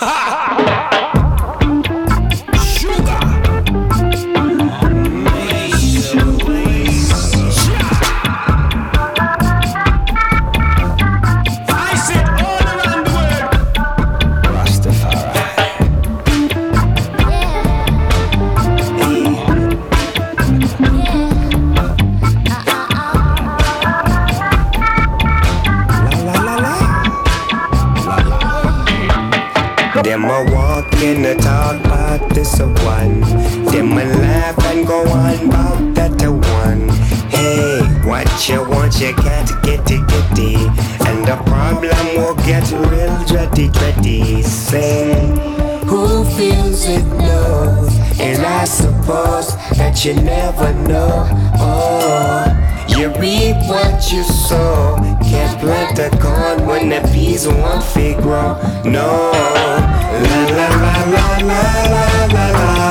ha ha ha someone. Then we laugh and go on about that one. Hey, what you want, you can't get it, get it. And the problem will get real dready, dready. Say, who feels it knows? And I suppose that you never know. Oh, you reap what you sow can't plant the corn when the peas won't grow. No, la la la la la la la.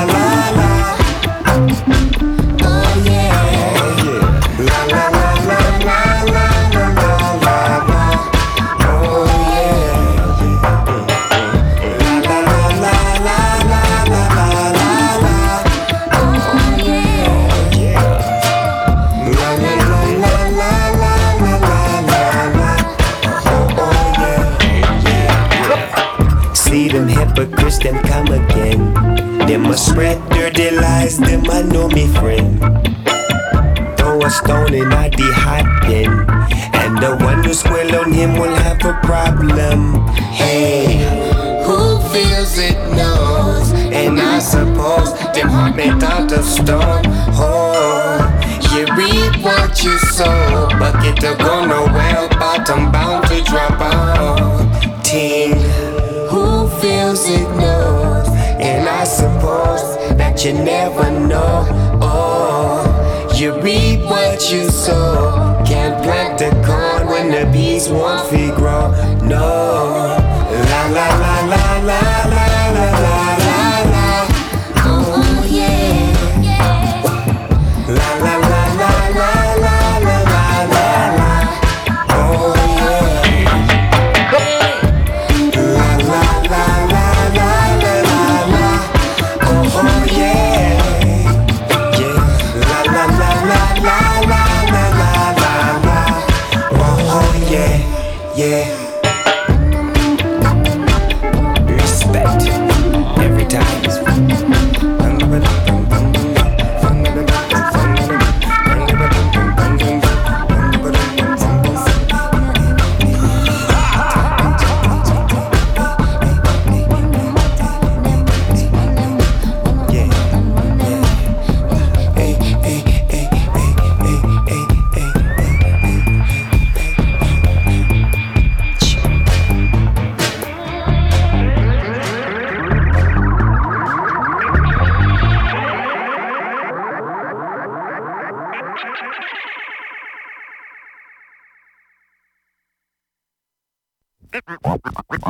They again. Spread dirty lies, them a know me friend. Throw a stone in at the hot pen, and the one who squirrel on him will have a problem. Hey, who feels it knows, and I suppose they heart made out of stone. Oh. You reap what you sow, bucket to go nowhere, bottom bound to drop out. you never know. Oh, you reap what you sow. Can't plant the corn when the bees won't feed grow. No, la la la.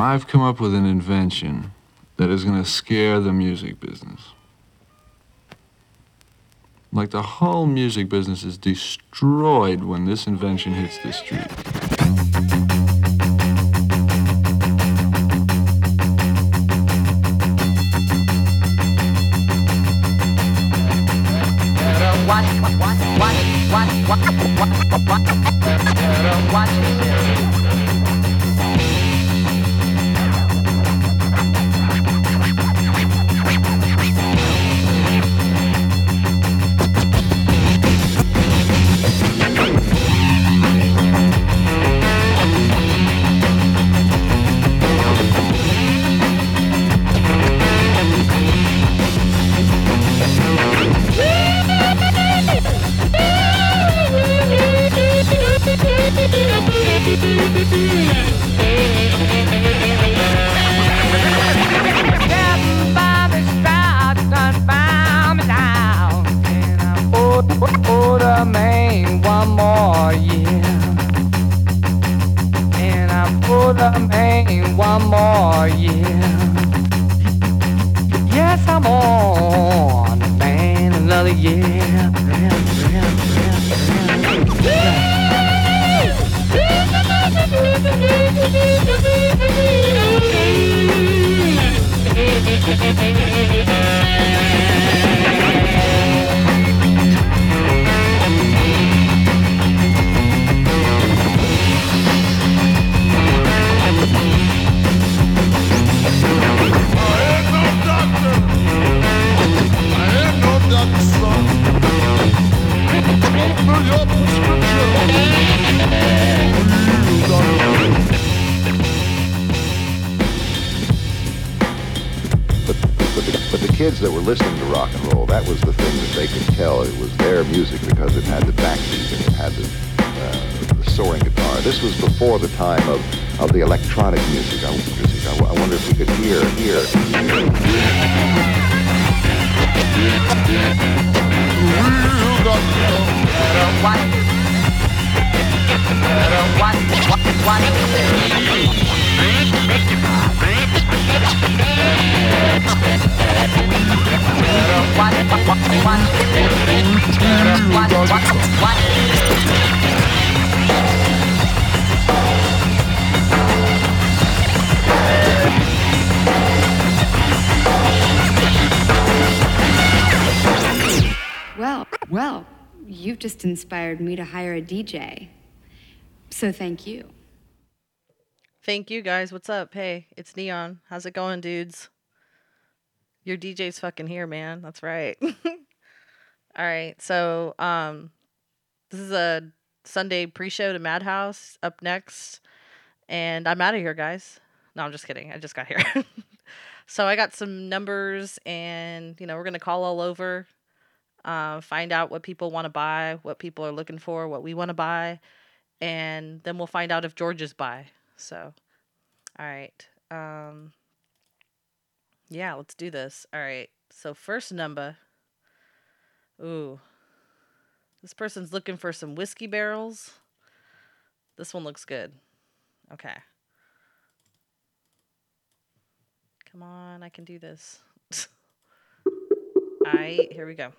I've come up with an invention that is going to scare the music business. Like the whole music business is destroyed when this invention hits the street. Kids that were listening to rock and roll, that was the thing that they could tell it was their music because it had the backbeat and it had the, uh, the soaring guitar. This was before the time of, of the electronic music. I, music. I, I wonder if we could hear, hear, Well, well, you've just inspired me to hire a DJ. So thank you. Thank you guys. What's up? Hey, it's Neon. How's it going, dudes? Your DJ's fucking here, man. That's right. All right. So, um this is a Sunday pre-show to Madhouse up next. And I'm out of here, guys. No, I'm just kidding. I just got here. so I got some numbers and, you know, we're going to call all over uh, find out what people want to buy, what people are looking for, what we want to buy, and then we'll find out if George's buy. So, all right. Um, yeah, let's do this. All right. So, first number. Ooh. This person's looking for some whiskey barrels. This one looks good. Okay. Come on, I can do this. Right, here we go.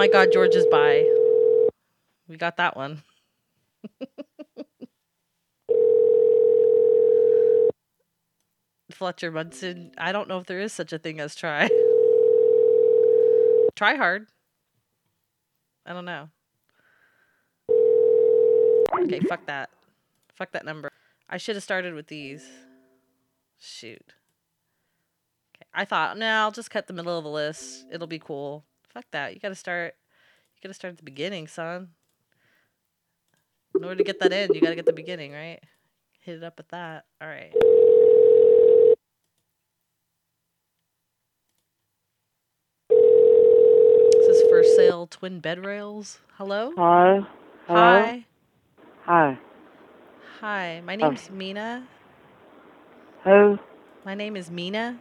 My god, George is by. We got that one. Fletcher Munson. I don't know if there is such a thing as try. try hard. I don't know. Okay, fuck that. Fuck that number. I should have started with these. Shoot. Okay. I thought, no, I'll just cut the middle of the list. It'll be cool. Fuck that. You gotta start you gotta start at the beginning, son. In order to get that in, you gotta get the beginning, right? Hit it up at that. Alright. This is for sale twin bed rails. Hello? Hi. Hello? Hi. Hi. Hi. My oh. name's Mina. Who? My name is Mina.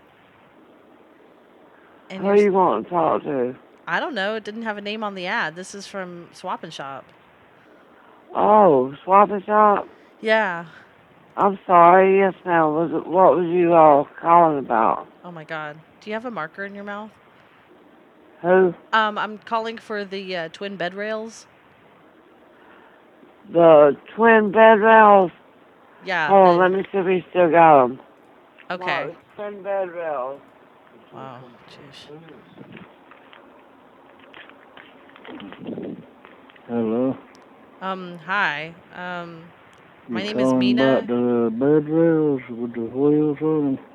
And Who you want to talk to? I don't know. It didn't have a name on the ad. This is from Swap and Shop. Oh, swap and shop? Yeah. I'm sorry. Yes, ma'am. Was it, what was you all calling about? Oh my God. Do you have a marker in your mouth? Who? Um, I'm calling for the uh, twin bed rails. The twin bed rails? Yeah. Oh, let me see if we still got them. okay. twin bed rails. Wow. Jeez. Hello. Um. Hi. Um. My You name is calling Mina. About the bed rails with the wheels on them.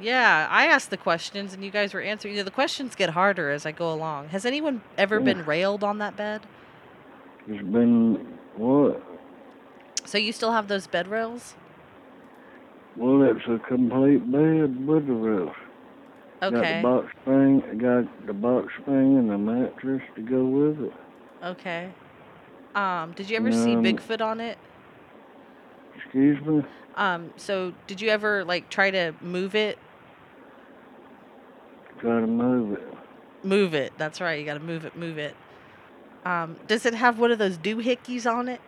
Yeah. I asked the questions, and you guys were answering. You know, the questions get harder as I go along. Has anyone ever Yeah. been railed on that bed? It's been what? So you still have those bed rails? Well, it's a complete bed with the rails. Got the box spring, got the box spring and the mattress to go with it. Okay. Um. Did you ever see Um, Bigfoot on it? Excuse me. Um. So did you ever like try to move it? Try to move it. Move it. That's right. You got to move it. Move it. Um, does it have one of those doohickeys on it?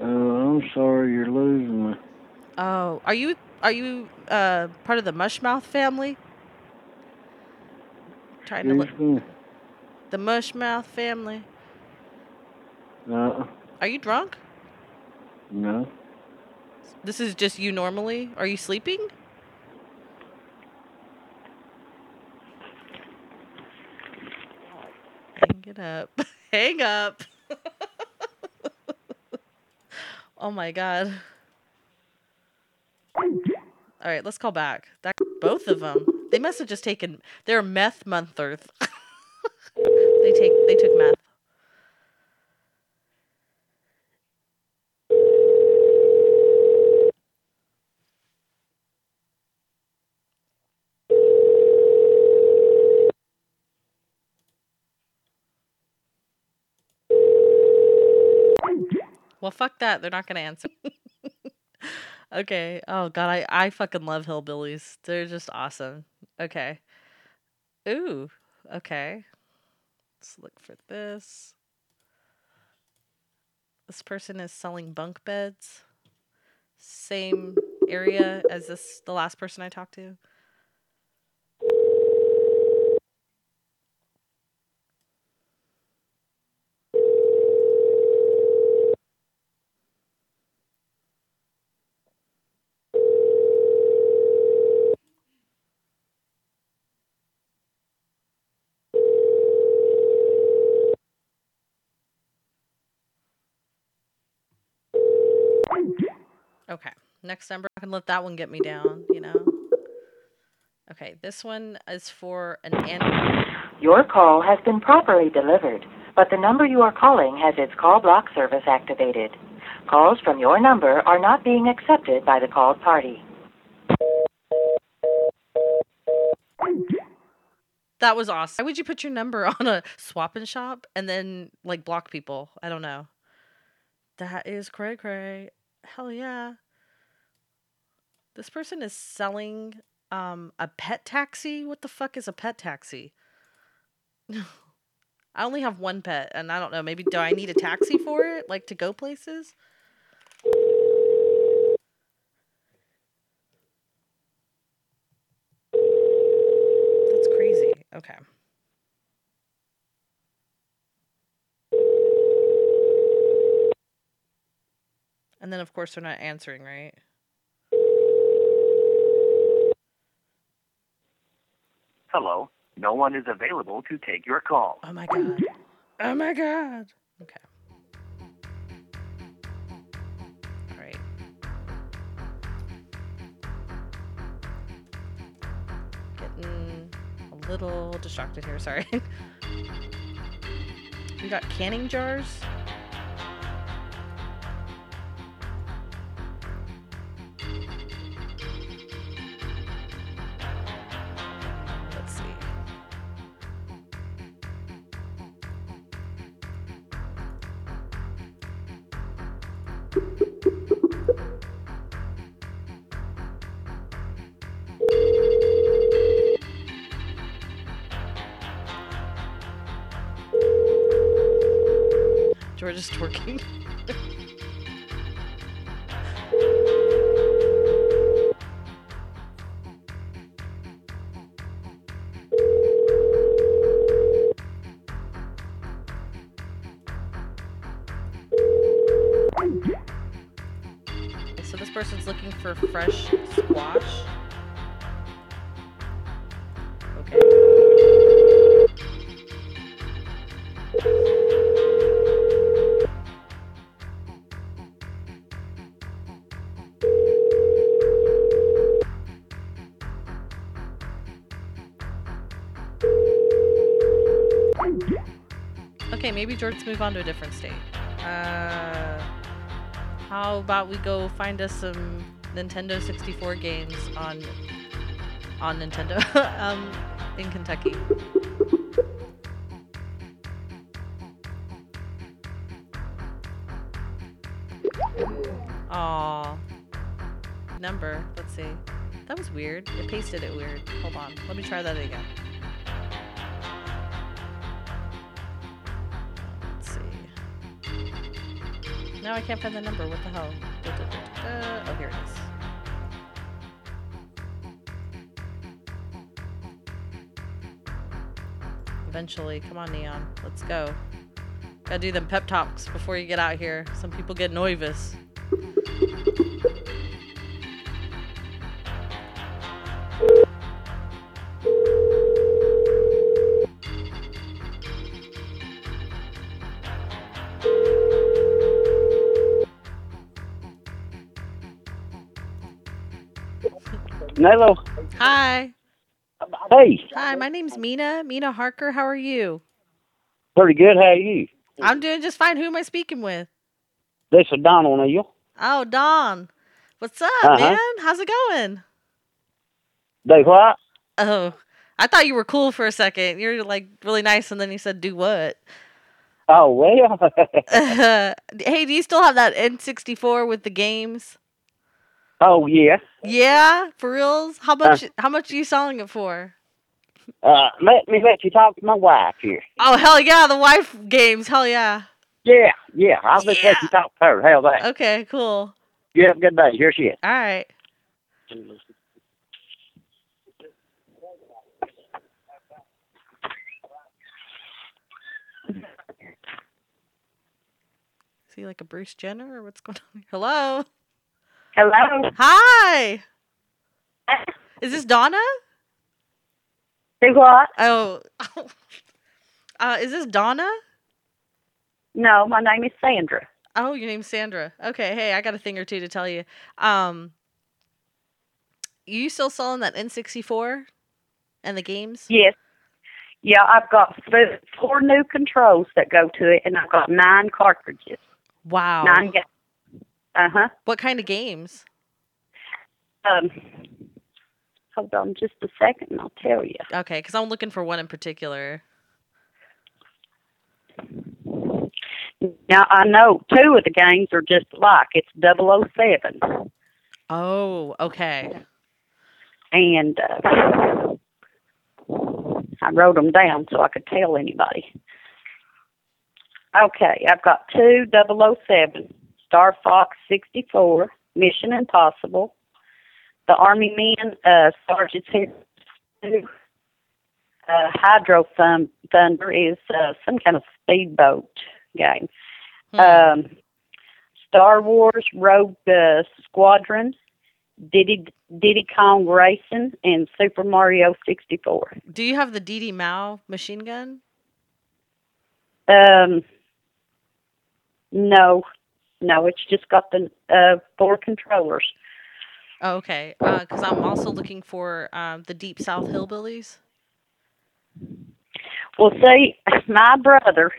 Uh, I'm sorry you're losing me. Oh, are you are you uh part of the Mushmouth family? Trying to look the Mushmouth family. Uh, Are you drunk? no. This is just you normally. Are you sleeping? Hang it up. Hang up. oh my god. All right, let's call back. That both of them. They must have just taken. They're meth monthers. they take. They took meth. Well, fuck that. They're not going to answer. okay. Oh god, I I fucking love hillbillies. They're just awesome. Okay. Ooh. Okay. Let's look for this. This person is selling bunk beds. Same area as this the last person I talked to. Okay. Next number, I can let that one get me down, you know? Okay, this one is for an an- Your call has been properly delivered, but the number you are calling has its call block service activated. Calls from your number are not being accepted by the called party. That was awesome. Why would you put your number on a swap and shop and then like block people? I don't know. That is cray cray. Hell yeah. This person is selling um a pet taxi. What the fuck is a pet taxi? I only have one pet and I don't know, maybe do I need a taxi for it like to go places? That's crazy. Okay. And then, of course, they're not answering, right? Hello. No one is available to take your call. Oh my god. Oh my god. Okay. All right. Getting a little distracted here. Sorry. we got canning jars. Maybe George's move on to a different state. Uh, how about we go find us some Nintendo 64 games on on Nintendo um, in Kentucky. Aw. Number. Let's see. That was weird. It pasted it weird. Hold on. Let me try that again. Now I can't find the number. What the hell? Da. Oh, here it is. Eventually. Come on, Neon. Let's go. Gotta do them pep talks before you get out here. Some people get nervous. Hello. Hi. Hey, Hi, my name's Mina. Mina Harker. How are you? pretty good. How are you? I'm doing just fine. Who am I speaking with? This is Don O'Neill. Oh, Don. What's up, Uh-huh. man? How's it going? They what? Oh, I thought you were cool for a second. You're like really nice, and then you said, "Do what?" Oh well. hey, do you still have that N64 with the games? Oh yeah. Yeah, for reals. How much? how much are you selling it for? Uh, let me let you talk to my wife here. Oh hell yeah, the wife games. Hell yeah. Yeah, yeah. I'll just let you talk to her. Hell that. Okay, cool. You have a good day. Here she is. All right. Is he like a Bruce Jenner or what's going on? here? Hello. Hello. Hi. Is this Donna? Do what? Oh. uh, is this Donna? No, my name is Sandra. Oh, your name's Sandra. Okay, hey, I got a thing or two to tell you. Um, you still selling that N64 and the games? Yes. Yeah, I've got four new controls that go to it, and I've got nine cartridges. Wow. Nine games. Uh huh. What kind of games? Um, hold on just a second, and I'll tell you. Okay, because I'm looking for one in particular. Now I know two of the games are just like it's 007, Oh, okay. and uh, I wrote them down so I could tell anybody. Okay, I've got two 007, Star Fox 64, Mission Impossible, the Army Men, uh, Sergeant's Hero, uh, Hydro Thun- Thunder is uh, some kind of speedboat game. Um, Star Wars Rogue uh, Squadron, Diddy Diddy Kong Racing, and Super Mario 64. Do you have the DD Mao machine gun? Um, no, no, it's just got the uh, four controllers. Oh, okay. Because I'm also looking for um, the Deep South Hillbillies. Well, see, my brother,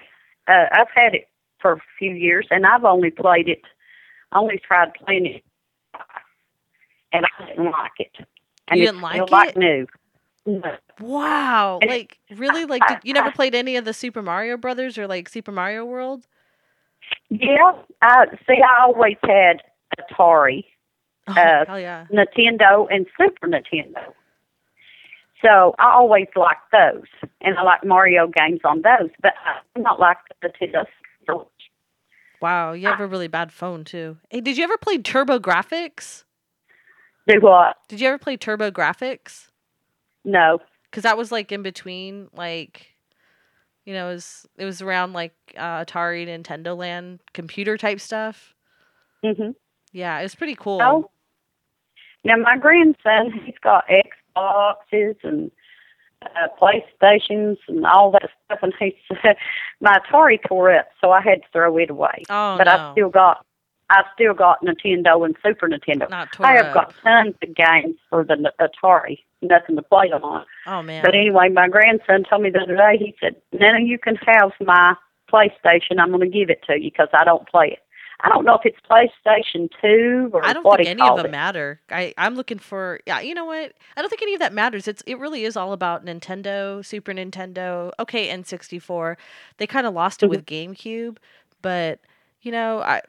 uh, I've had it for a few years, and I've only played it, only tried playing it, and I didn't like it. And You didn't like still like new. No. Wow. And- Like, really? Like, did, you never played any of the Super Mario Brothers or like Super Mario World? Yeah, I see. I always had Atari, Oh, uh, yeah. Nintendo, and Super Nintendo. So I always liked those, and I like Mario games on those. But I'm not like the Nintendo. Wow, you have a really bad phone too. Hey, did you ever play TurboGrafx? Do what? Did you ever play TurboGrafx? No. Because that was like in between, like, you know, it was it was around like uh, Atari, Nintendo Land, computer type stuff. Mhm. Yeah, it was pretty cool. Oh. Now my grandson, he's got Xboxes and uh, PlayStations and all that stuff, and he's my Atari tore up, so I had to throw it away. Oh, but no. I still got, I still got Nintendo and Super Nintendo. Not I have got tons of games for the Atari, nothing to play them on. Oh man. But anyway, my grandson told me the other day. He said, "Nana, you can have my PlayStation. I'm going to give it to you because I don't play it. I don't know if it's PlayStation Two or I don't think any of them it. matter. I I'm looking for yeah. You know what? I don't think any of that matters. It's it really is all about Nintendo, Super Nintendo, okay, N64. They kind of lost it mm-hmm. with GameCube, but you know, I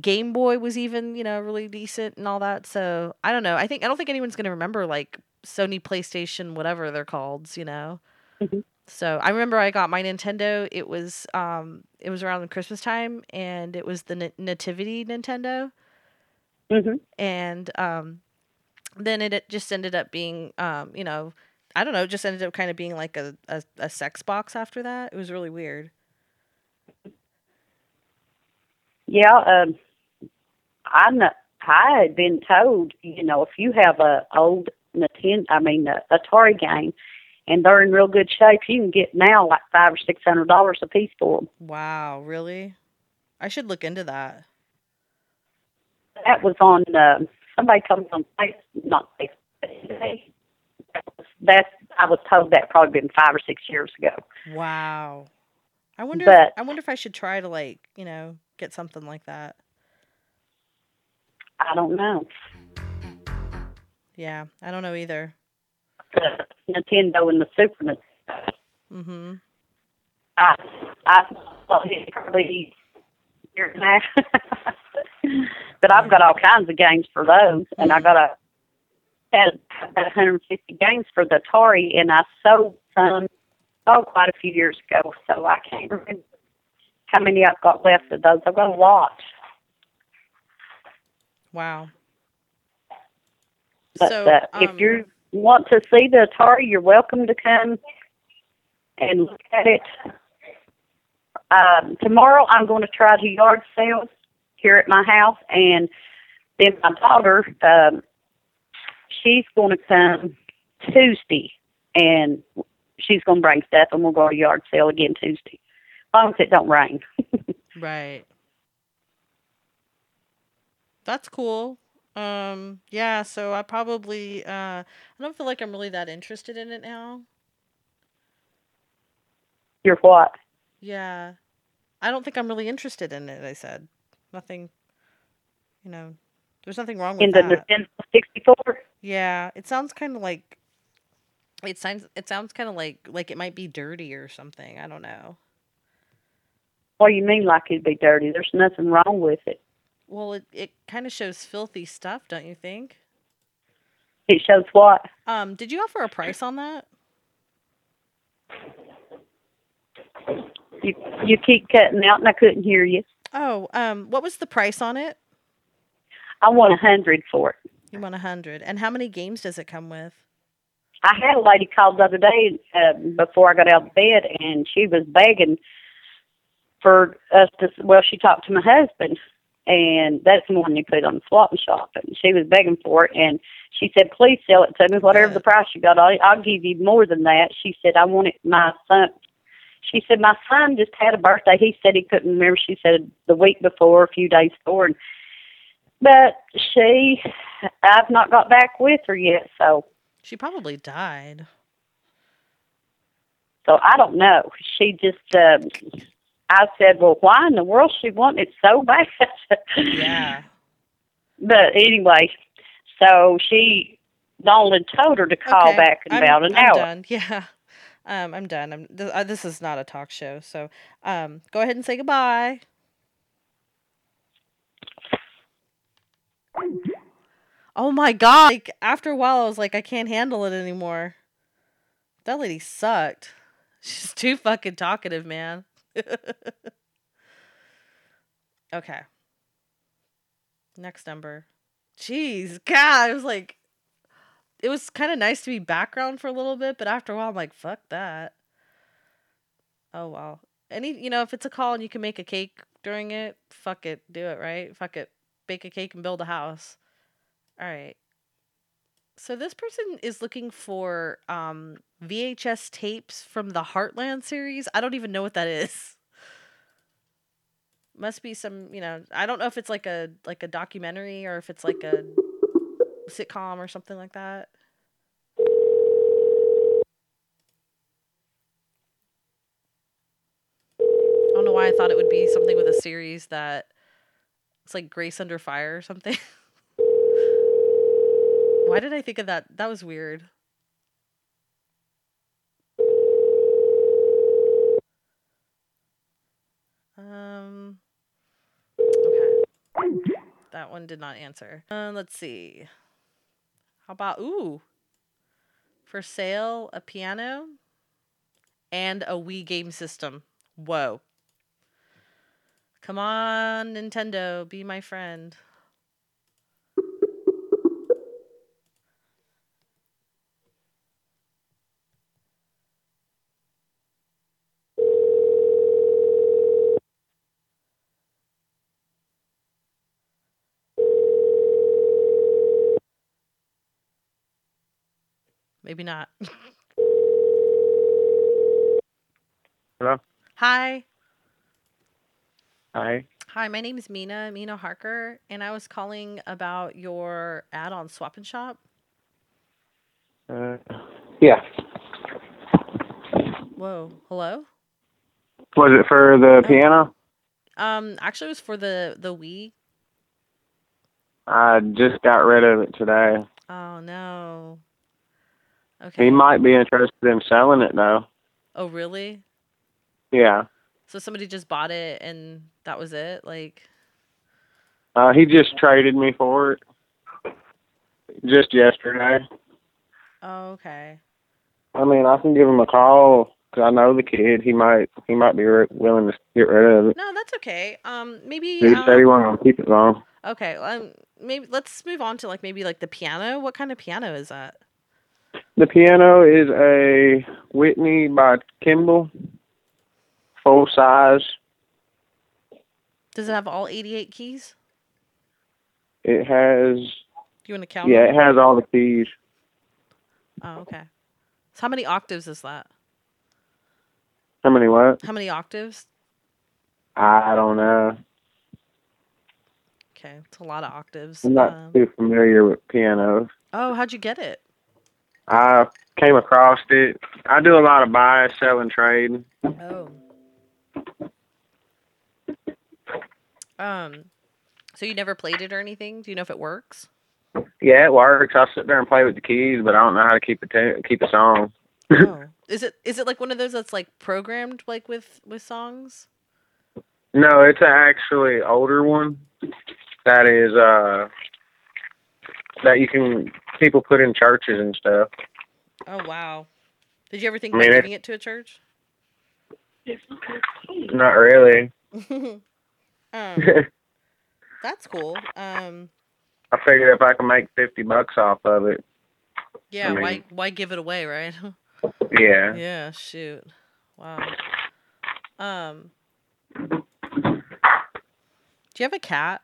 Game Boy was even you know really decent and all that. So I don't know. I think I don't think anyone's gonna remember like Sony PlayStation, whatever they're called. You know. So I remember I got my Nintendo. It was um it was around Christmas time, and it was the Na- Nativity Nintendo Mhm. and um, then it, it just ended up being um, you know i don't know it just ended up kind of being like a, a, a sex box after that it was really weird Yeah, um, I kn- I had been told, you know, if you have a old Nintendo, I mean, a Atari game, and they're in real good shape, you can get now like five or six hundred dollars a piece for them. wow really i should look into that That was on uh, somebody me on face, not Facebook. That's I was told that probably been five or six years ago. wow i wonder But- if, i wonder if i should try to like you know get something like that I don't know. yeah i don't know either The Nintendo and the Super Nintendo. mm-hmm I I well, it's probably a year and a half. but I've got all kinds of games for those, and I got a had about 150 games for the Atari, and I sold some oh quite a few years ago. So I can't remember how many I've got left of those. I've got a lot. Wow. But So, uh, um, if you want to see the Atari, you're welcome to come and look at it. Um, tomorrow, I'm going to try to yard sales here at my house, and then my daughter, um, she's going to come Tuesday, and she's going to bring stuff, and we'll go to yard sale again Tuesday, as long as it don't rain. Right. That's cool. Um, yeah, so I probably uh I don't feel like I'm really that interested in it now. You're what? Yeah. I don't think I'm really interested in it, I said. Nothing you know, there's nothing wrong with it. In the that. Nintendo 64? Yeah, it sounds kind of like it sounds it sounds kind of like like it might be dirty or something. I don't know. What do you mean like it'd be dirty? There's nothing wrong with it. Well, it it kind of shows filthy stuff, don't you think? It shows what? Um, did you offer a price on that? You you keep cutting out and I couldn't hear you. Oh, um, what was the price on it? I want a hundred for it. You want a hundred. And how many games does it come with? I had a lady call the other day uh, before I got out of bed, and she was begging for us to. Well, she talked to my husband, and that's the one you put on the swapping shop, and she was begging for it, and she said, "Please sell it to me, whatever the price you got. I'll, I'll give you more than that." She said, "I want it my son." She said, "My son just had a birthday. He said he couldn't remember." She said the week before, a few days before, and but she, I've not got back with her yet, so. She probably died. So I don't know. She just, um, I said, well, why in the world she want it so bad? Yeah. but anyway, so she, Donald told her to call Okay, back in I'm- about an I'm hour. done. Yeah. Um, I'm done. I'm th- uh, this is not a talk show, so um, go ahead and say goodbye. Oh my god! Like after a while, I was like, I can't handle it anymore. That lady sucked. She's too fucking talkative, man. okay. Next number. Jeez, God, it was like, it was kind of nice to be background for a little bit, but after a while, I'm like, fuck that. Oh well. Any, you know, if it's a call and you can make a cake during it, fuck it, do it, right? Fuck it, bake a cake and build a house. All right. So this person is looking for um VHS tapes from the Heartland series. I don't even know what that is. Must be some, you know, I don't know if it's like a like a documentary or if it's like a sitcom or something like that. I don't know why I thought it would be something with a series that it's like Grace Under Fire or something. why did I think of that? That was weird. Um okay. That one did not answer. Uh, let's see. How about ooh? For sale, a piano and a Wii game system. Whoa. Come on, Nintendo, be my friend. Maybe not. Hello. Hi. Hi. Hi, my name is Mina, Mina Harker, and I was calling about your ad on Swap and Shop. Uh, yeah. Whoa, hello? Was it for the piano? Um, actually, it was for the the Wii. I just got rid of it today. Oh no. He might be interested in selling it though. Oh really? Yeah. So somebody just bought it and that was it? Like Uh, he just traded me for it just yesterday. Oh, okay. I mean, I can give him a call because I know the kid. He might he might be willing to get rid of it. No, that's okay. Um maybe He said he um, wasn't gonna keep it long. Okay, um maybe let's move on to like maybe like the piano. What kind of piano is that? The piano is a Whitney by Kimball, full size. Does it have all 88 keys? It has Do you want to count? yeah, it has all the keys. Oh, okay. So how many octaves is that? How many what? How many octaves? I don't know. Okay, it's a lot of octaves. I'm not Um, too familiar with pianos. oh, how'd you get it? I came across it. I do a lot of buy, sell, and trade. Oh. Um, so you never played it or anything? Do you know if it works? Yeah, it works. I sit there and play with the keys, but I don't know how to keep a ta- keep a song. oh. Is it is it like one of those that's like programmed like with with songs? No, it's an actually older one that is uh that you can people put in churches and stuff. Oh wow. Did you ever think I mean, about giving it to a church? Not really. um, that's cool. Um, I figured if I can make fifty bucks off of it, yeah. mean- why why give it away, right? yeah. yeah. Shoot. Wow. Um. Do you have a cat?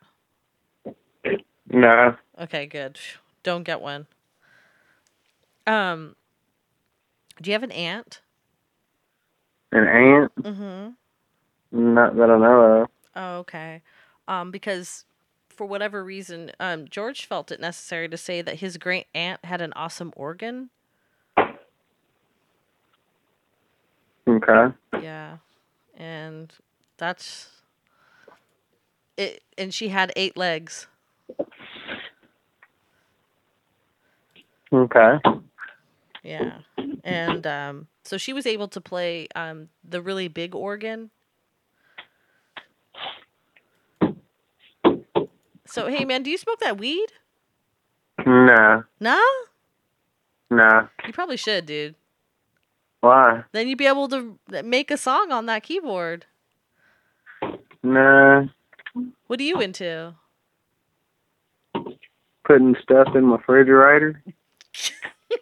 No. Okay, good. Don't get one. Um. Do you have an aunt? An aunt? Mm-hmm. Not that I know of. Oh, okay. Um, because for whatever reason, um, George felt it necessary to say that his great aunt had an awesome organ. Okay. Yeah, and that's it. And she had eight legs. Okay. Yeah, and um, so she was able to play um the really big organ. So hey man, do you smoke that weed? Nah. Nah, Nah. you probably should, dude. Why? Then you'd be able to make a song on that keyboard. Nah. What are you into? Putting stuff in my refrigerator.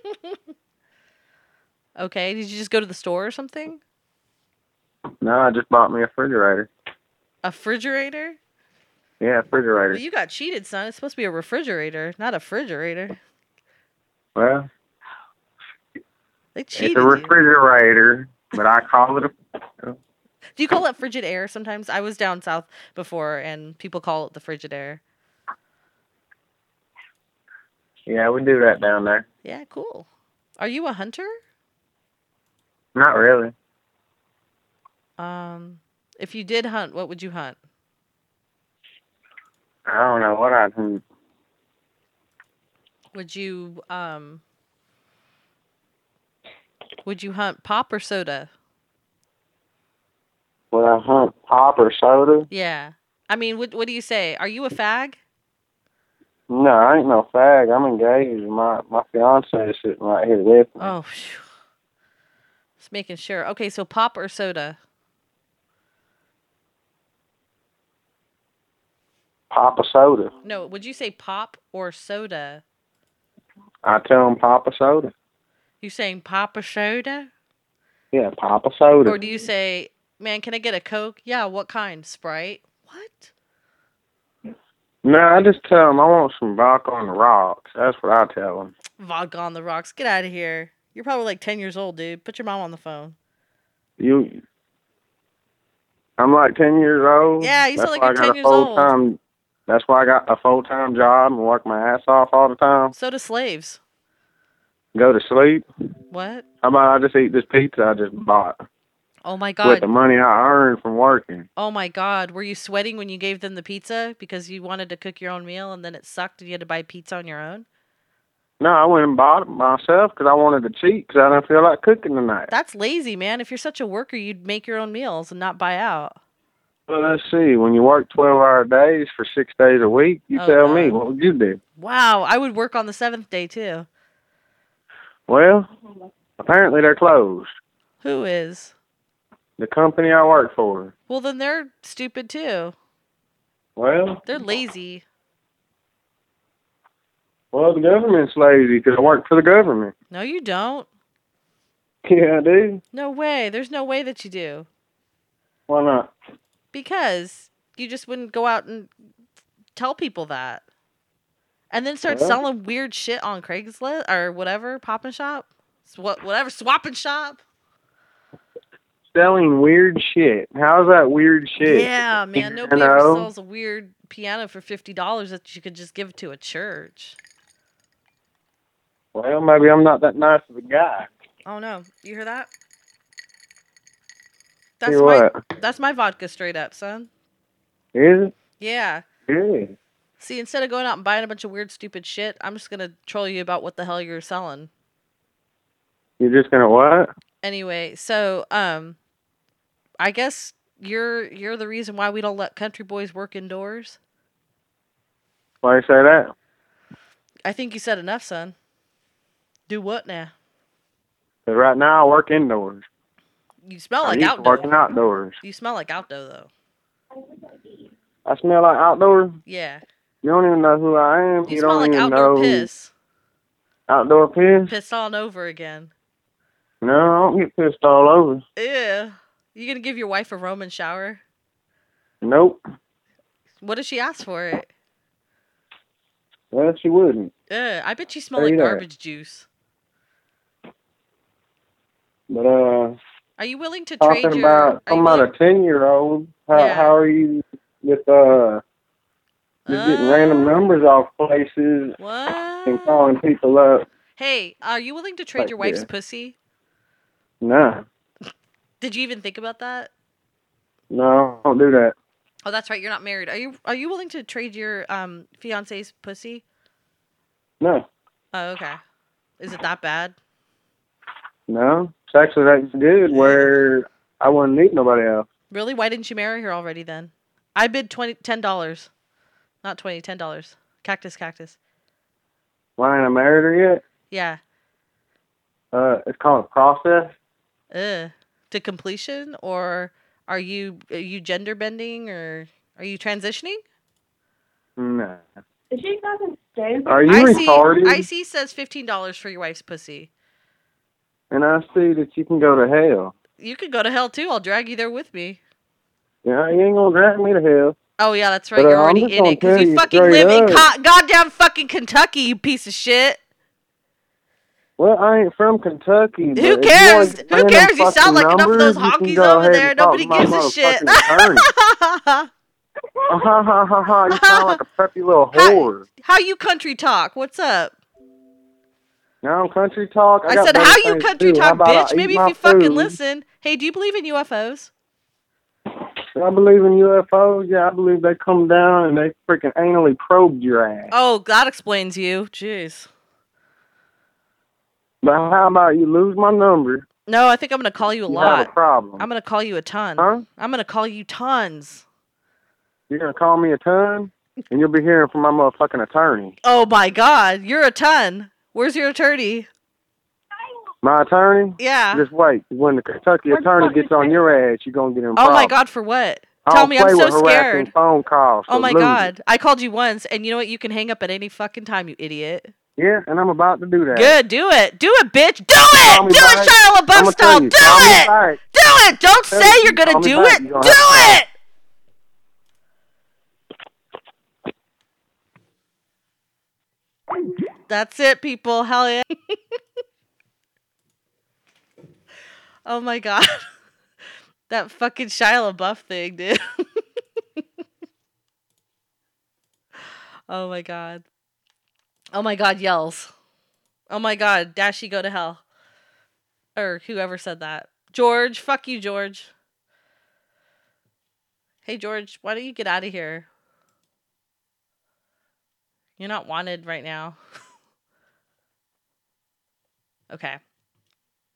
Okay, did you just go to the store or something? No, I just bought me a refrigerator. A refrigerator? Yeah, refrigerator. Well, you got cheated, son. It's supposed to be a refrigerator, not a refrigerator. Well, They cheated. it's a refrigerator, but I call it a. Do you call it frigid air sometimes? I was down south before, and people call it the frigid air. Yeah, we do that down there. Yeah, cool. Are you a hunter? Not really. Um, if you did hunt, what would you hunt? I don't know what I can. Would you um would you hunt pop or soda? Would I hunt pop or soda? Yeah. I mean, what what do you say? Are you a fag? No, I ain't no fag. I'm engaged. My my fiance is sitting right here with me. Oh, phew. just making sure. Okay, so pop or soda? Pop a soda. No, would you say pop or soda? I tell him pop a soda. You saying pop or soda? Yeah, pop a soda. Or do you say, "Man, can I get a Coke?" Yeah, what kind? Sprite? No, I just tell him I want some vodka on the rocks. That's what I tell him. Vodka on the rocks. Get out of here. You're probably like 10 years old, dude. Put your mom on the phone. You. I'm like ten years old. Yeah, you sound like you're I got 10 a years old. full-time- That's why I got a full time job and work my ass off all the time. So do slaves. Go to sleep. What? How about I just eat this pizza I just bought Oh my god. with god. the money I earned from working? Oh my god. Were you sweating when you gave them the pizza because you wanted to cook your own meal and then it sucked and you had to buy pizza on your own? No, I went and bought it myself because I wanted to cheat because I didn't feel like cooking tonight. That's lazy, man. If you're such a worker, you'd make your own meals and not buy out. Well, let's see. When you work 12-hour days for six days a week, you Oh, tell me, what would you do? Wow, I would work on the seventh day too. Well, apparently they're closed. Who is? The company I work for. Well, then they're stupid too. Well, They're lazy. well, the government's lazy because I work for the government. No, you don't. Yeah, I do. No way. There's no way that you do. Why not? Because you just wouldn't go out and tell people that. And then start Well- selling weird shit on Craigslist or whatever, pop and shop. What whatever, swap and shop. Selling weird shit. How's that weird shit? Yeah, man. Nobody ever sells a weird piano for fifty dollars that you could just give to a church. Well, maybe I'm not that nice of a guy. Oh no, you hear that? That's Hear my what? that's my vodka straight up, son. Is it? Yeah. Good. See, instead of going out and buying a bunch of weird, stupid shit, I'm just gonna troll you about what the hell you're selling. You're just gonna what? Anyway, so um, I guess you're you're the reason why we don't let country boys work indoors. Why you say that? I think you said enough, son. Do what now? right now I work indoors. You smell I like outdoor. working outdoors. You smell like outdoor though. I smell like outdoors. Yeah. You don't even know who I am. You, You, smell like outdoor piss. outdoor piss. Pissed on over again. No, I don't get pissed all over. Yeah. You gonna give your wife a Roman shower? Nope. What does she ask for it? Well, she wouldn't. Ugh, I bet you smell like you garbage juice. But uh, Are you willing to trade your? about are you talking about willing- a ten year old. How Yeah. how are you with uh just getting random numbers off places what? and calling people up? Hey, are you willing to trade Like your wife's this. pussy? No, Did you even think about that? no, don't do that. Oh, that's right. You're not married. Are you? Are you willing to trade your um fiance's pussy? No, Oh, okay. Is it that bad? no. It's actually that good where I wouldn't need nobody else. Really? Why didn't you marry her already then? I bid twenty ten dollars. Not twenty, ten dollars. Cactus cactus. Why ain't I married her yet? Yeah. Uh, it's called a process. Ugh. To completion or are you are you gender bending or are you transitioning? No. Is she fucking stupid? Are you IC, retarded? IC says fifteen dollars for your wife's pussy. And I see that you can go to hell. You could go to hell too. I'll drag you there with me. Yeah, you ain't gonna drag me to hell. Oh yeah, that's right. But, You're I'm already in it because you you fucking straight live in co- goddamn fucking Kentucky, you piece of shit. Well, I ain't from Kentucky. Who if you cares? Who cares? You sound like enough of those numbers, honkies over there. Nobody gives a shit. Ha ha ha ha! You sound like a preppy little whore. How you country talk? What's up? Now I'm country talk. I, I said, how you country to do. How talk, bitch? Maybe if you fucking listen. Hey, do you believe in UFOs? I believe in UFOs. Yeah, I believe they come down and they freaking anally probed your ass. Oh, that explains you. Jeez. But how about you lose my number? No, I think I'm gonna call you a You lot. have a problem. I'm gonna call you a ton. Huh? I'm gonna call you tons. You're gonna call me a ton, and you'll be hearing from my motherfucking attorney. Oh my god, you're a ton. Where's your attorney? My attorney? Yeah. Just wait. When the Kentucky attorney gets on your ass, you're gonna get in Oh trouble. my god, for what? I Tell me I'm so scared. phone calls. Oh my lose it. god. I called you once and you know what? You can hang up at any fucking time, you idiot. Yeah, and I'm about to do that. Good, do it. Do it, bitch. Do it! Do back. it, Shia LaBeouf style. Do call it! Do it! Don't Tell say you, you're gonna call do it. Gonna Do it! That's it, people. Hell yeah. oh my god. that fucking Shia LaBeouf thing, dude. oh my god. Oh my god, yells. Oh my god, Dashy go to hell. Or whoever said that. George, fuck you, George. Hey George, why don't you get out of here? You're not wanted right now. Okay.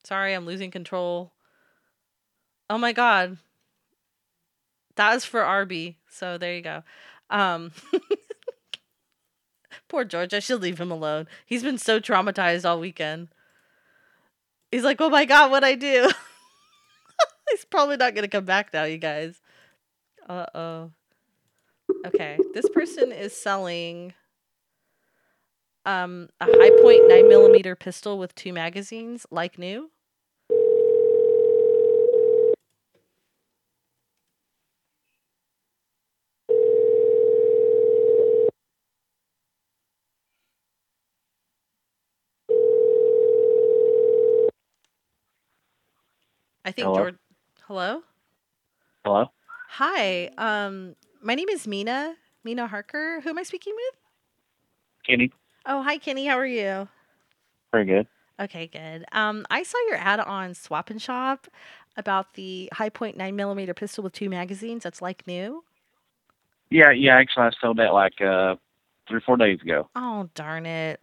Sorry, I'm losing control. Oh my god. That was for Arby. So there you go. Um Poor George. I should leave him alone. He's been so traumatized all weekend. He's like, "Oh my god, what I do?" He's probably not going to come back now, you guys. Uh-oh. Okay. This person is selling um a high point 9 millimeter pistol with two magazines like new. I think Hello? George Hello? Hello? Hi. Um my name is Mina. Mina Harker. Who am I speaking with? Kenny? Oh, hi Kenny. How are you? Very good. Okay, good. Um, I saw your ad on Swap and Shop about the high point nine millimeter pistol with two magazines. That's like new. Yeah, yeah, actually I sold that like uh three or four days ago. Oh darn it!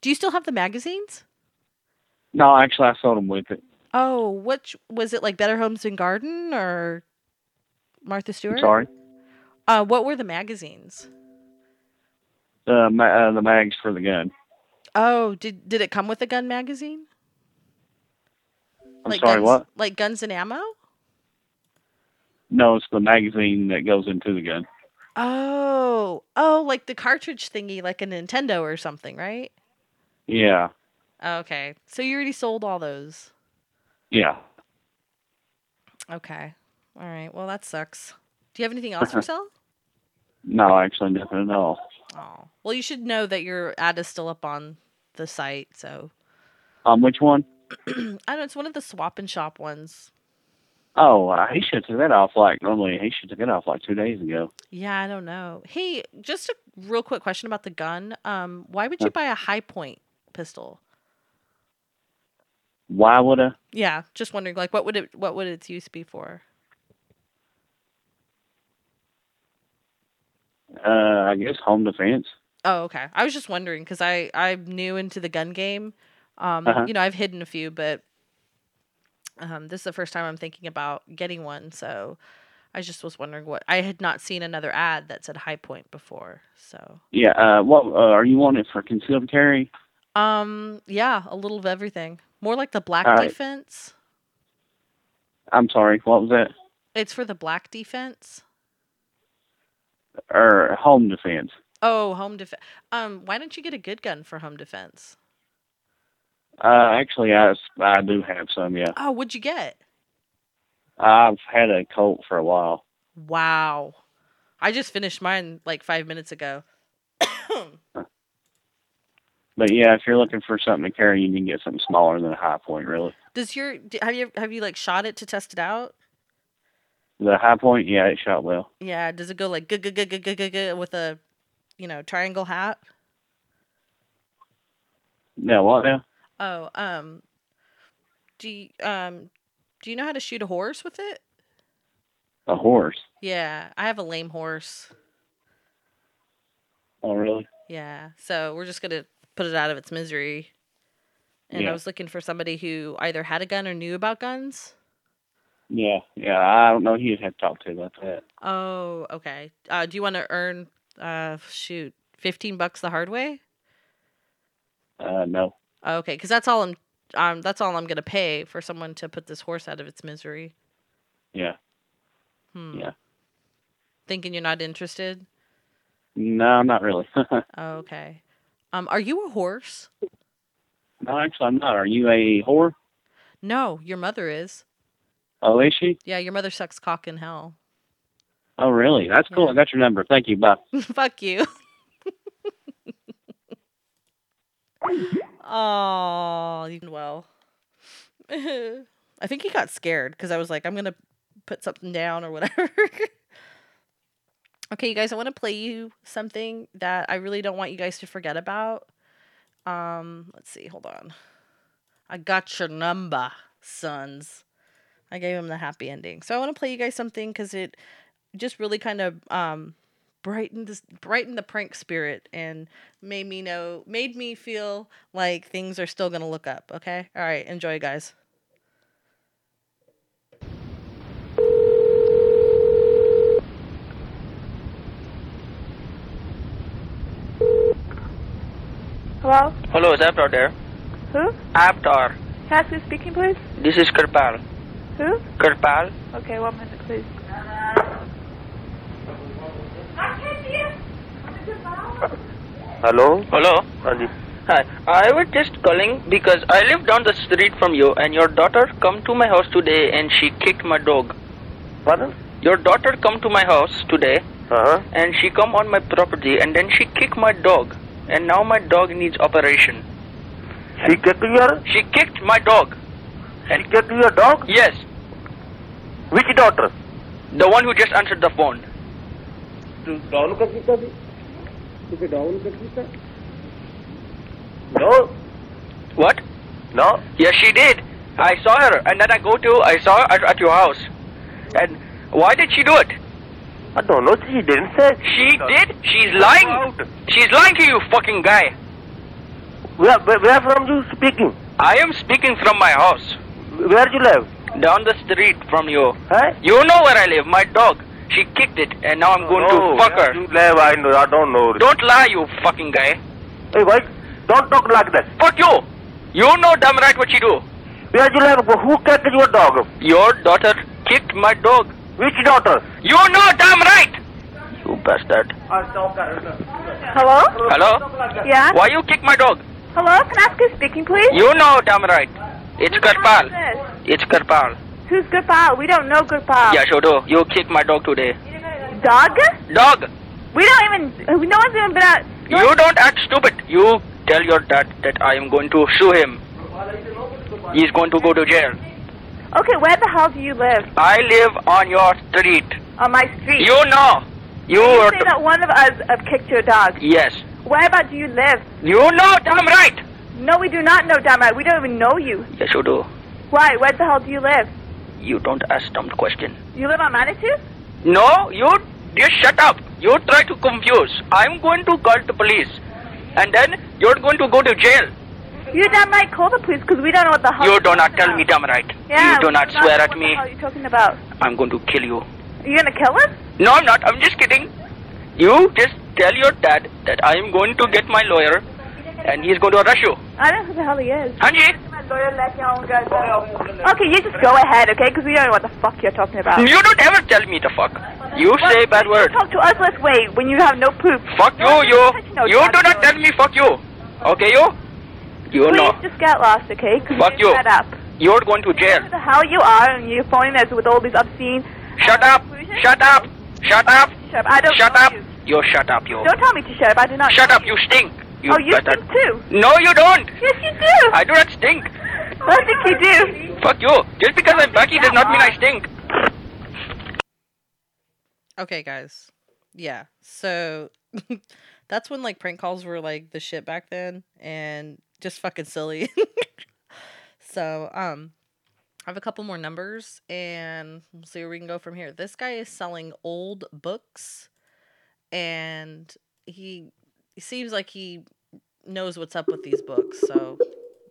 Do you still have the magazines? No, actually I sold them with it. Oh, which was it? Like Better Homes and Garden or Martha Stewart? Sorry. Uh, what were the magazines? The ma- uh, the mags for the gun. Oh, did did it come with a gun magazine? I'm like sorry, guns, what? Like guns and ammo? No, it's the magazine that goes into the gun. Oh, oh, like the cartridge thingy, like a Nintendo or something, right? Yeah. Okay, so you already sold all those. Yeah. Okay, all right. Well, that sucks. Do you have anything else for sale? No, actually nothing at all. Oh, well, you should know that your ad is still up on the site. So Um, which one? I don't know. It's one of the swap and shop ones. Oh, uh, he should have took that off like normally. He should have took it off like two days ago. Yeah, I don't know. Hey, just a real quick question about the gun. Um, why would you buy a high point pistol? Why would I? Yeah, just wondering. Like, what would it? What would its use be for? Uh, I guess home defense. Oh, okay. I was just wondering because I I'm new into the gun game. Um, Uh-huh. you know, I've hidden a few, but um, this is the first time I'm thinking about getting one. So I just was wondering what I had not seen another ad that said High Point before. So Yeah. Uh, what uh, are you wanting it for concealed carry? um, yeah, a little of everything. More like the black All right. defense. I'm sorry. What was that? It's for the black defense. Or home defense? Oh, home defense. Um, why don't you get a good gun for home defense? Uh, actually, I I do have some. Yeah. Oh, what'd you get? I've had a Colt for a while. Wow. I just finished mine like five minutes ago. But yeah, if you're looking for something to carry, you can get something smaller than a high point. Really, Does your have you have you like shot it to test it out? the high point, yeah, it shot well. Yeah. Does it go like g g g g g g g with a, you know, triangle hat? Now what now? Oh, um, do you, um, do you know how to shoot a horse with it? A horse? Yeah, I have a lame horse. Oh, really? Yeah, so we're just gonna put it out of its misery. And I was looking for somebody who either had a gun or knew about guns. Yeah, yeah. I don't know. who You'd have to talk to about that. Oh, okay. Uh, do you want to earn, uh, shoot, fifteen bucks the hard way? Uh, no. Okay, because that's all I'm, um, that's all I'm gonna pay for someone to put this horse out of its misery. Yeah, Hmm. yeah. Thinking you're not interested? No, not really. Oh, okay. Um, are you a horse? no, actually, I'm not. Are you a whore? No, your mother is. Oh, is she? Yeah, your mother sucks cock in hell. Oh, really? That's cool. I got your number. Thank you. Bye. Fuck you. Oh, you well. I think he got scared because I was like, I'm gonna put something down or whatever. Okay, you guys, I want to play you something that I really don't want you guys to forget about. Um, let's see, hold on. I got your number, sons. I gave him the happy ending. So I want to play you guys something because it just really kind of um brightened this brightened the prank spirit and made me know made me feel like things are still gonna look up. Okay, all right, enjoy, guys. Hello? Hello, is Aptar there? Who? Aptar. Can I ask who's speaking, please? This is Kirpal. Who? Kirpal? Okay, one minute, please. Hello? Hello? Hi. I was just calling because I live down the street from you and your daughter come to my house today and she kicked my dog. Pardon? Your daughter come to my house today uh-huh. and she come on my property and then she kicked my dog and now my dog needs operation. She kicked your? She kicked my dog. And she kicked your dog? Yes. Which daughter? The one who just answered the phone. Down down No. What? No. Yes, she did. I saw her, and then I go to I saw her at, at your house. And why did she do it? I don't know. She didn't say. She did. She's lying. She's lying to you, fucking guy. Where, where, where from you speaking? I am speaking from my house. Where do you live? Down the street from you. Huh? You know where I live. My dog. She kicked it, and now I'm going to fuck her. You live. I know. I don't know. Don't lie, you fucking guy. Hey, why? Don't talk like that. Fuck you. You know damn right what she do. Where do you live? Who kicked your dog? Your daughter kicked my dog. Which daughter? You know damn right. You bastard. Hello? Hello? Yeah? Why you kick my dog? Hello? Can I ask who's speaking, please? You know damn right. It's Karpal. It's Karpal. Who's Gopal? We don't know Gopal. Yeah, sure do. You kicked my dog today. Dog? Dog. We don't even. No one's even been out. You don't act stupid. You tell your dad that I am going to sue him. He's going to go to jail. Okay, where the hell do you live? I live on your street. On my street. You know. You You say that one of us have kicked your dog. Yes. Where about do you live? You know damn right. No, we do not know, damn right. We don't even know you. Yes, you do. Why? Where the hell do you live? You don't ask dumb question. You live on Manitou? No, you just shut up. You try to confuse. I'm going to call the police. And then you're going to go to jail. You damn right call the police because we don't know what the hell. You do not tell about. me damn right. Yeah, you do not swear what at me. the hell you're talking about. I'm going to kill you. You gonna kill us? No, I'm not. I'm just kidding. You just tell your dad that I am going to get my lawyer and he's going to arrest you. I don't know who the hell he is. Hanji? My lawyer let your own guy go. Okay, you just go ahead, okay? Because we don't know what the fuck you're talking about. You don't ever tell me to fuck. You say bad words. Talk to us, let's wait, when you have no proof. Fuck you, you. You do not tell me fuck you. Okay, you? You Please know. just get lost, okay? 'Cause Fuck you're. Shut up. You're going to jail. Who the hell you are and you're phoning us with all these obscene... Shut up. Shut up. Shut up. Shut up. I don't Shut know up. you. You shut up, you. Don't tell me to shut up. I do not Shut know up, you stink. You oh, you better- stink too. No, you don't. Yes, you do. I do not stink. I think you do. Fuck you. Just because I'm Becky does not mean I stink. Okay, guys. Yeah. So that's when like prank calls were like the shit back then and just fucking silly. so, um I have a couple more numbers and we'll see where we can go from here. This guy is selling old books and he, he seems like he knows what's up with these books, so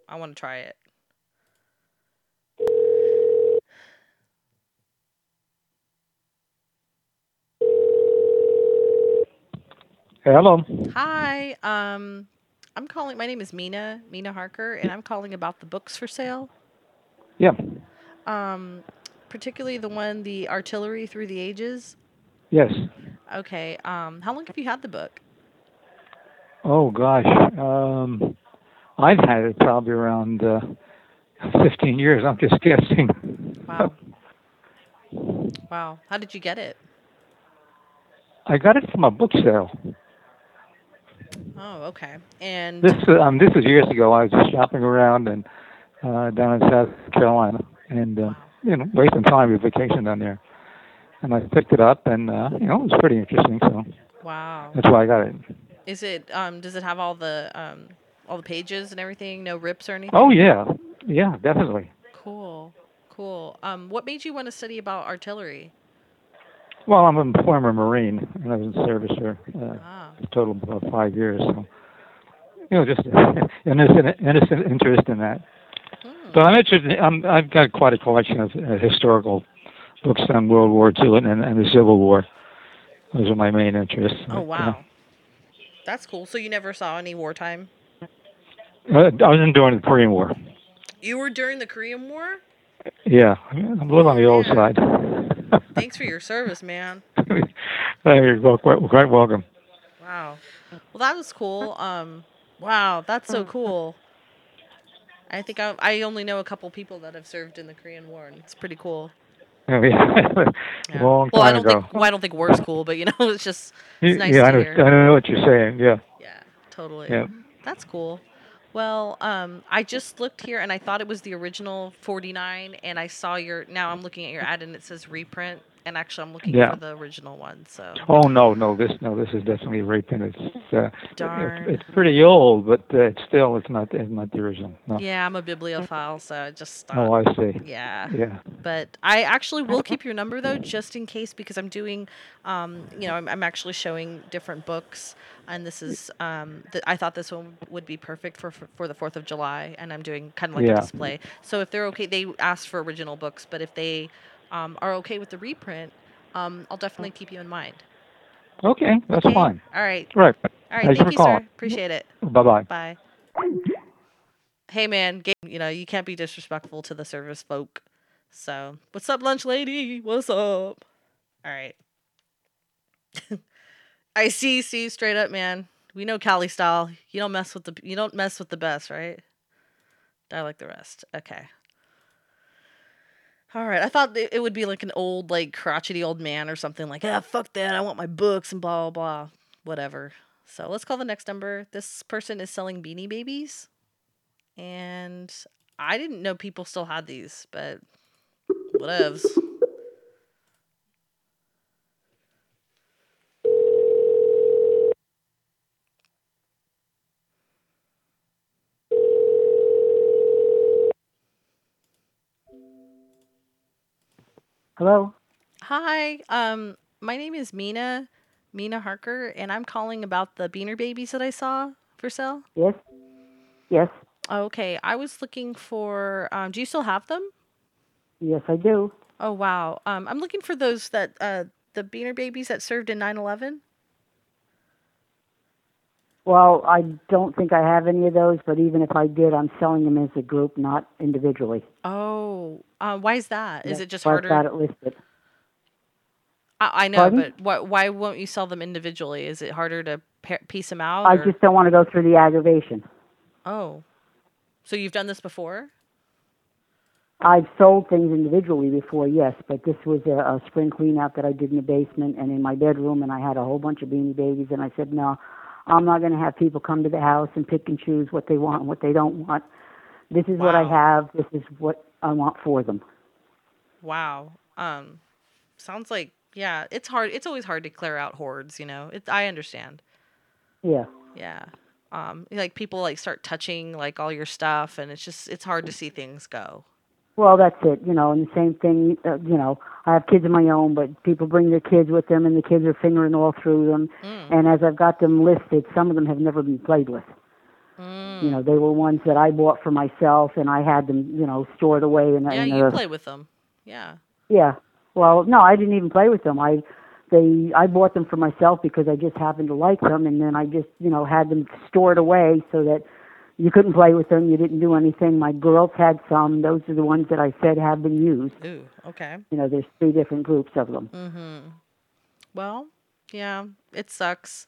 I want to try it. Hello. Hi. Um I'm calling my name is Mina, Mina Harker, and I'm calling about the books for sale. Yeah. Um particularly the one The Artillery Through the Ages. Yes. Okay. Um how long have you had the book? Oh gosh. Um, I've had it probably around uh, 15 years. I'm just guessing. Wow. wow. How did you get it? I got it from a book sale. Oh, okay. And This um this was years ago. I was just shopping around and uh, down in South Carolina, and uh, you know, wasting time with vacation down there. And I picked it up, and uh, you know, it was pretty interesting. So wow. that's why I got it. Is it um does it have all the um all the pages and everything? No rips or anything? Oh yeah, yeah, definitely. Cool. Cool. Um what made you want to study about artillery? Well, I'm a former Marine, and I was in service for uh, Ah. a total of about five years. So, you know, just an innocent, innocent interest in that. Hmm. But I'm interested. I'm, I've got quite a collection of uh, historical books on World War II and, and the Civil War. Those are my main interests. Oh wow, that's cool. So you never saw any wartime? Uh, I was in during the Korean War. You were during the Korean War. Yeah, I'm a little on the old side. Thanks for your service, man. You're quite, quite welcome. Wow. Well, that was cool. Um, wow, that's so cool. I think I, I only know a couple people that have served in the Korean War, and it's pretty cool. Yeah. Long Well, I time don't ago. think well, I don't think war's cool, but you know, it's just it's nice yeah, I to know, hear. I know what you're saying. Yeah. Yeah. Totally. Yeah. That's cool. Well, um, I just looked here and I thought it was the original 49, and I saw your. Now I'm looking at your ad and it says reprint, and actually I'm looking Yeah. for the original one. So. Oh no, no, this no, this is definitely raping. It's uh, Darn. It's, it's pretty old, but uh, it's still it's not it's not the original. No. Yeah, I'm a bibliophile, so I just thought. Oh, I see. Yeah. Yeah. But I actually will keep your number though, just in case, because I'm doing, um, you know, I'm, I'm actually showing different books, and this is, um, th- I thought this one would be perfect for for, for the Fourth of July, and I'm doing kind of like Yeah. a display. So if they're okay, they asked for original books, but if they um, are okay with the reprint, um, I'll definitely keep you in mind. Okay, that's Okay? fine. All right. Right. All right. Thanks thank you, calling. sir. Appreciate it. Bye-bye. Bye. Hey, man. Gabe, you know, you can't be disrespectful to the service folk. So, what's up, lunch lady? What's up? All right. I see, see, straight up, man. We know Cali style. You don't mess with the you don't mess with the best, right? I like the rest. Okay. All right. I thought it would be like an old, like crotchety old man or something like, ah, fuck that. I want my books and blah blah blah. Whatever. So let's call the next number. This person is selling beanie babies. And I didn't know people still had these, but whatevs. Hello? Hi, um, my name is Mina, Mina Harker, and I'm calling about the beaner babies that I saw for sale. Yes? Yes. Okay, I was looking for. Um, do you still have them? Yes, I do. Oh wow. Um, I'm looking for those that uh the beaner babies that served in 9/11. Well, I don't think I have any of those, but even if I did, I'm selling them as a group, not individually. Oh, uh, why is that? Is it just harder? I've got it listed. I, I know, Pardon? but why why won't you sell them individually? Is it harder to piece them out? I or- just don't want to go through the aggravation. Oh, so you've done this before? I've sold things individually before, yes, but this was a, a spring clean out that I did in the basement and in my bedroom, and I had a whole bunch of beanie babies, and I said, no, I'm not going to have people come to the house and pick and choose what they want and what they don't want. This is what I have. This is what I want for them. Wow. Um, sounds like yeah. It's hard. It's always hard to clear out hordes. You know. It. I understand. Yeah. Yeah. Um, like people like start touching like all your stuff, and it's just it's hard to see things go. Well, that's it, you know, and the same thing, uh, you know, I have kids of my own, but people bring their kids with them and the kids are fingering all through them. Mm. And as I've got them listed, some of them have never been played with. Mm. You know, they were ones that I bought for myself and I had them, you know, stored away in, Yeah, in you play with them. Yeah. Yeah. Well, no, I didn't even play with them. I they I bought them for myself because I just happened to like them and then I just, you know, had them stored away so that you couldn't play with them, you didn't do anything. My girls had some. Those are the ones that I said have been used. Ooh. Okay. You know, there's three different groups of them. Mm-hmm. Well, yeah, it sucks.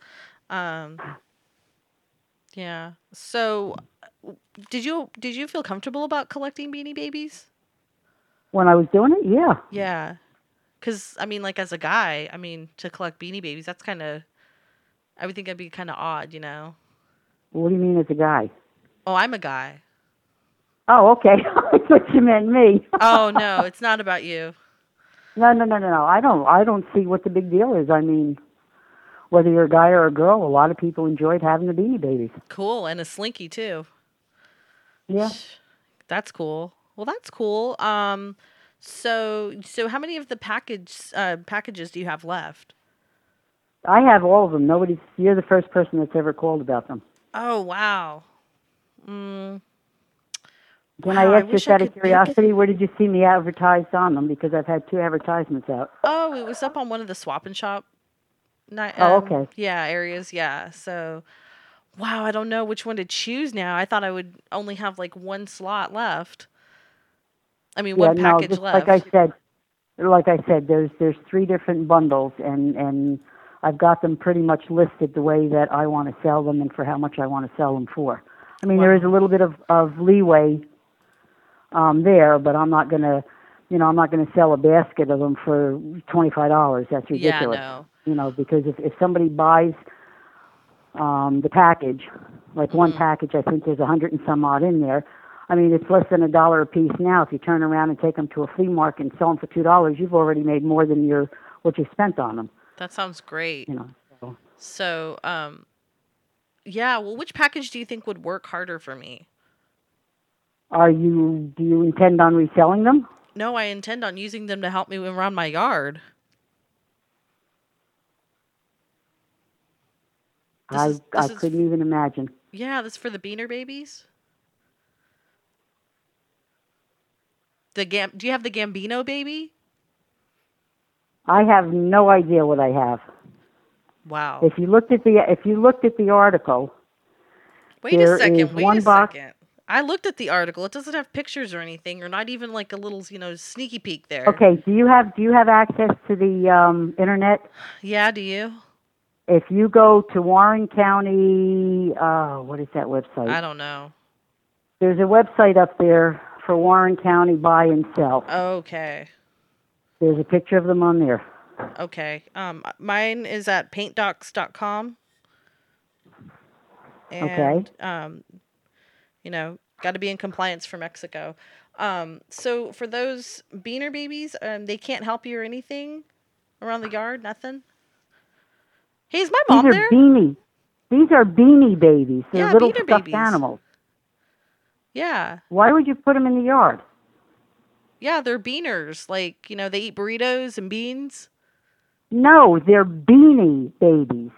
Um, yeah. So, did you did you feel comfortable about collecting Beanie Babies? When I was doing it, yeah. Yeah. Cause I mean, like as a guy, I mean, to collect Beanie Babies, that's kind of. I would think that'd be kind of odd, you know. What do you mean as a guy? Oh, I'm a guy. Oh, okay. I thought you meant me. Oh no, it's not about you. No, no, no, no, no. I don't. I don't see what the big deal is. I mean, whether you're a guy or a girl, a lot of people enjoyed having the beanie babies. Cool, and a slinky too. Yeah. That's cool. Well, that's cool. Um, So, so how many of the package uh, packages do you have left? I have all of them. Nobody's. You're the first person that's ever called about them. Oh wow. Mm, Can Wow, I I ask wish just out of could pick it. curiosity, where did you see me advertised on them? Because I've had two advertisements out. oh, it was up on one of the swap and shop. Ni- Oh, um, okay. Yeah, areas. Yeah. So, wow, I don't know which one to choose now. I thought I would only have like one slot left. I mean, yeah, one no, package just left. like I said, like I said, there's there's three different bundles, and and I've got them pretty much listed the way that I want to sell them and for how much I want to sell them for. I mean, there is a little bit of of leeway um, there, but I'm not gonna, you know, I'm not gonna sell a basket of them for twenty five dollars. That's Yeah, ridiculous. no. You know, because if if somebody buys um, the package, like one Mm-hmm. package, I think there's a hundred and some odd in there. I mean, it's less than a dollar a piece now. If you turn around and take them to a flea market and sell them for two dollars, you've already made more than your what you spent on them. That sounds great. You know. So. So, um, yeah. Well, which package do you think would work harder for me? Are you? Do you intend on reselling them? No, I intend on using them to help me around my yard. This I is- I couldn't even imagine. Yeah, this is for the Beaner babies. The gam. Do you have the Gambino baby? I have no idea what I have. Wow. If you looked at the if you looked at the article, Wait a second. Wait one a box. second. I looked at the article. It doesn't have pictures or anything, or not even like a little, you know, sneaky peek there. Okay, do you have do you have access to the um, internet? Yeah. Do you? If you go to Warren County, uh, what is that website? I don't know. There's a website up there for Warren County buy and sell. Okay. There's a picture of them on there. Okay. Um, mine is at paintdocs.com. And, Okay. Um, you know, got to be in compliance for Mexico. Um, so for those beaner babies, um, they can't help you or anything around the yard. Nothing. Hey, is my mom These are there? beanie. These are beanie babies. They're Yeah, little beaner stuffed babies. animals. Yeah. Why would you put them in the yard? Yeah, they're beaners. Like, you know, they eat burritos and beans. No, they're beanie babies.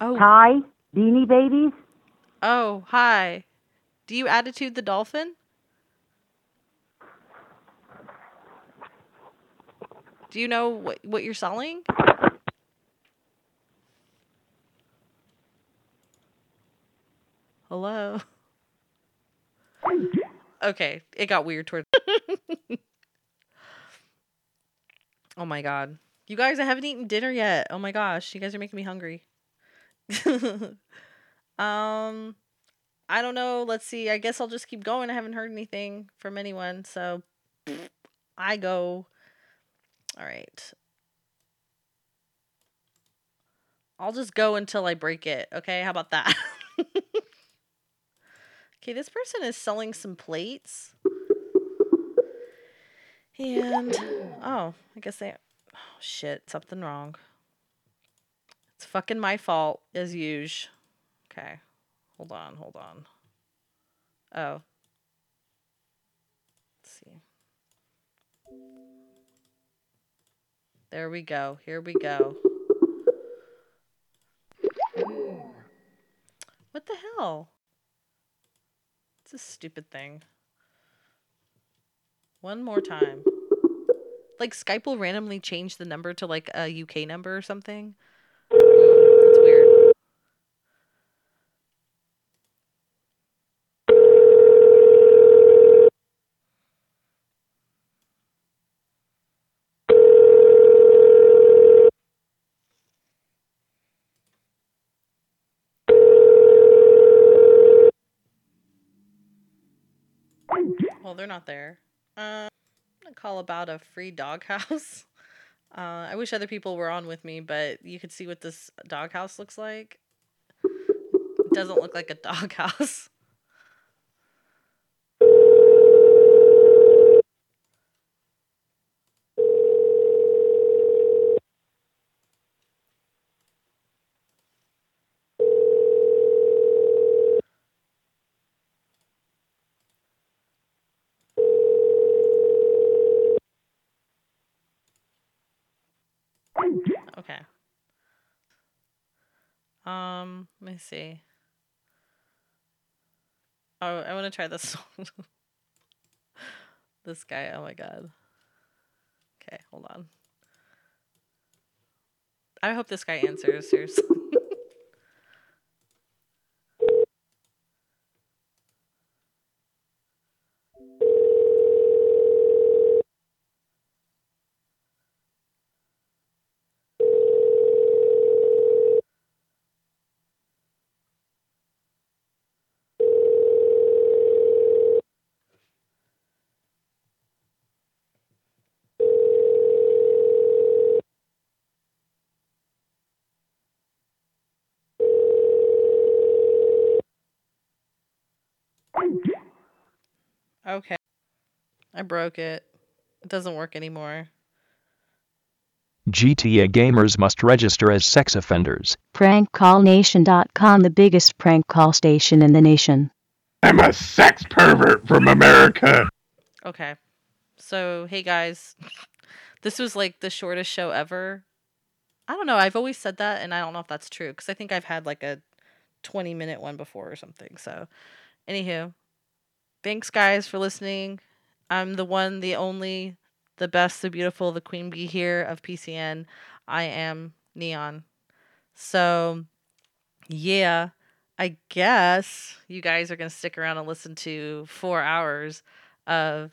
Oh. Hi, beanie babies. Oh, hi. Do you attitude the dolphin? Do you know what what you're selling? Hello. Okay, it got weird towards. oh my god. You guys, I haven't eaten dinner yet. Oh my gosh, you guys are making me hungry. um I don't know. Let's see. I guess I'll just keep going. I haven't heard anything from anyone, so I go. All right. I'll just go until I break it. Okay, how about that? okay, this person is selling some plates. And oh, I guess they shit, something wrong. It's fucking my fault as usual. Okay. Hold on, hold on. Oh. Let's see. There we go. Here we go. What the hell? It's a stupid thing. One more time. Like Skype will randomly change the number to like a UK number or something. That's weird. Well, they're not there. Uh, call about a free doghouse. Uh, I wish other people were on with me, but you could see what this doghouse looks like. It doesn't look like a doghouse. Um, let me see. Oh, I want to try this song. this guy. Oh my god. Okay, hold on. I hope this guy answers. Seriously. Okay. I broke it. It doesn't work anymore. GTA gamers must register as sex offenders. PrankCallNation.com, the biggest prank call station in the nation. I'm a sex pervert from America. Okay. So, hey guys. This was like the shortest show ever. I don't know. I've always said that, and I don't know if that's true because I think I've had like a 20 minute one before or something. So, anywho, thanks guys for listening. I'm the one, the only, the best, the beautiful, the queen bee here of PCN. I am Neon. So, yeah, I guess you guys are going to stick around and listen to four hours of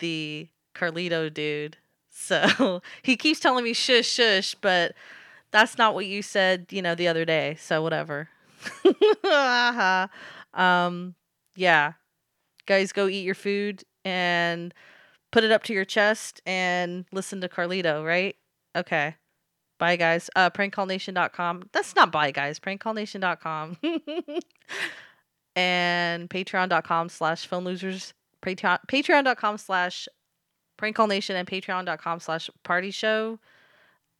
the Carlito dude. So he keeps telling me shush, shush, but that's not what you said, you know, the other day. So whatever. um, yeah. Guys, go eat your food and put it up to your chest and listen to Carlito, right? Okay. Bye, guys. Uh, prankcallnation.com. That's not bye, guys. Prankcallnation.com. and patreon.com slash phone losers. Patreon, patreon.com slash prankcallnation and patreon.com slash party show.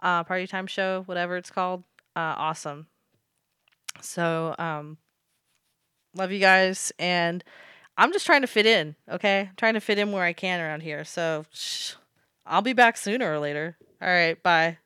Uh, party time show, whatever it's called. Uh, awesome. So, um, love you guys. And I'm just trying to fit in, okay? I'm trying to fit in where I can around here. So, shh, I'll be back sooner or later. All right, bye.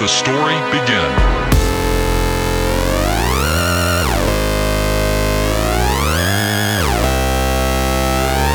The story begin.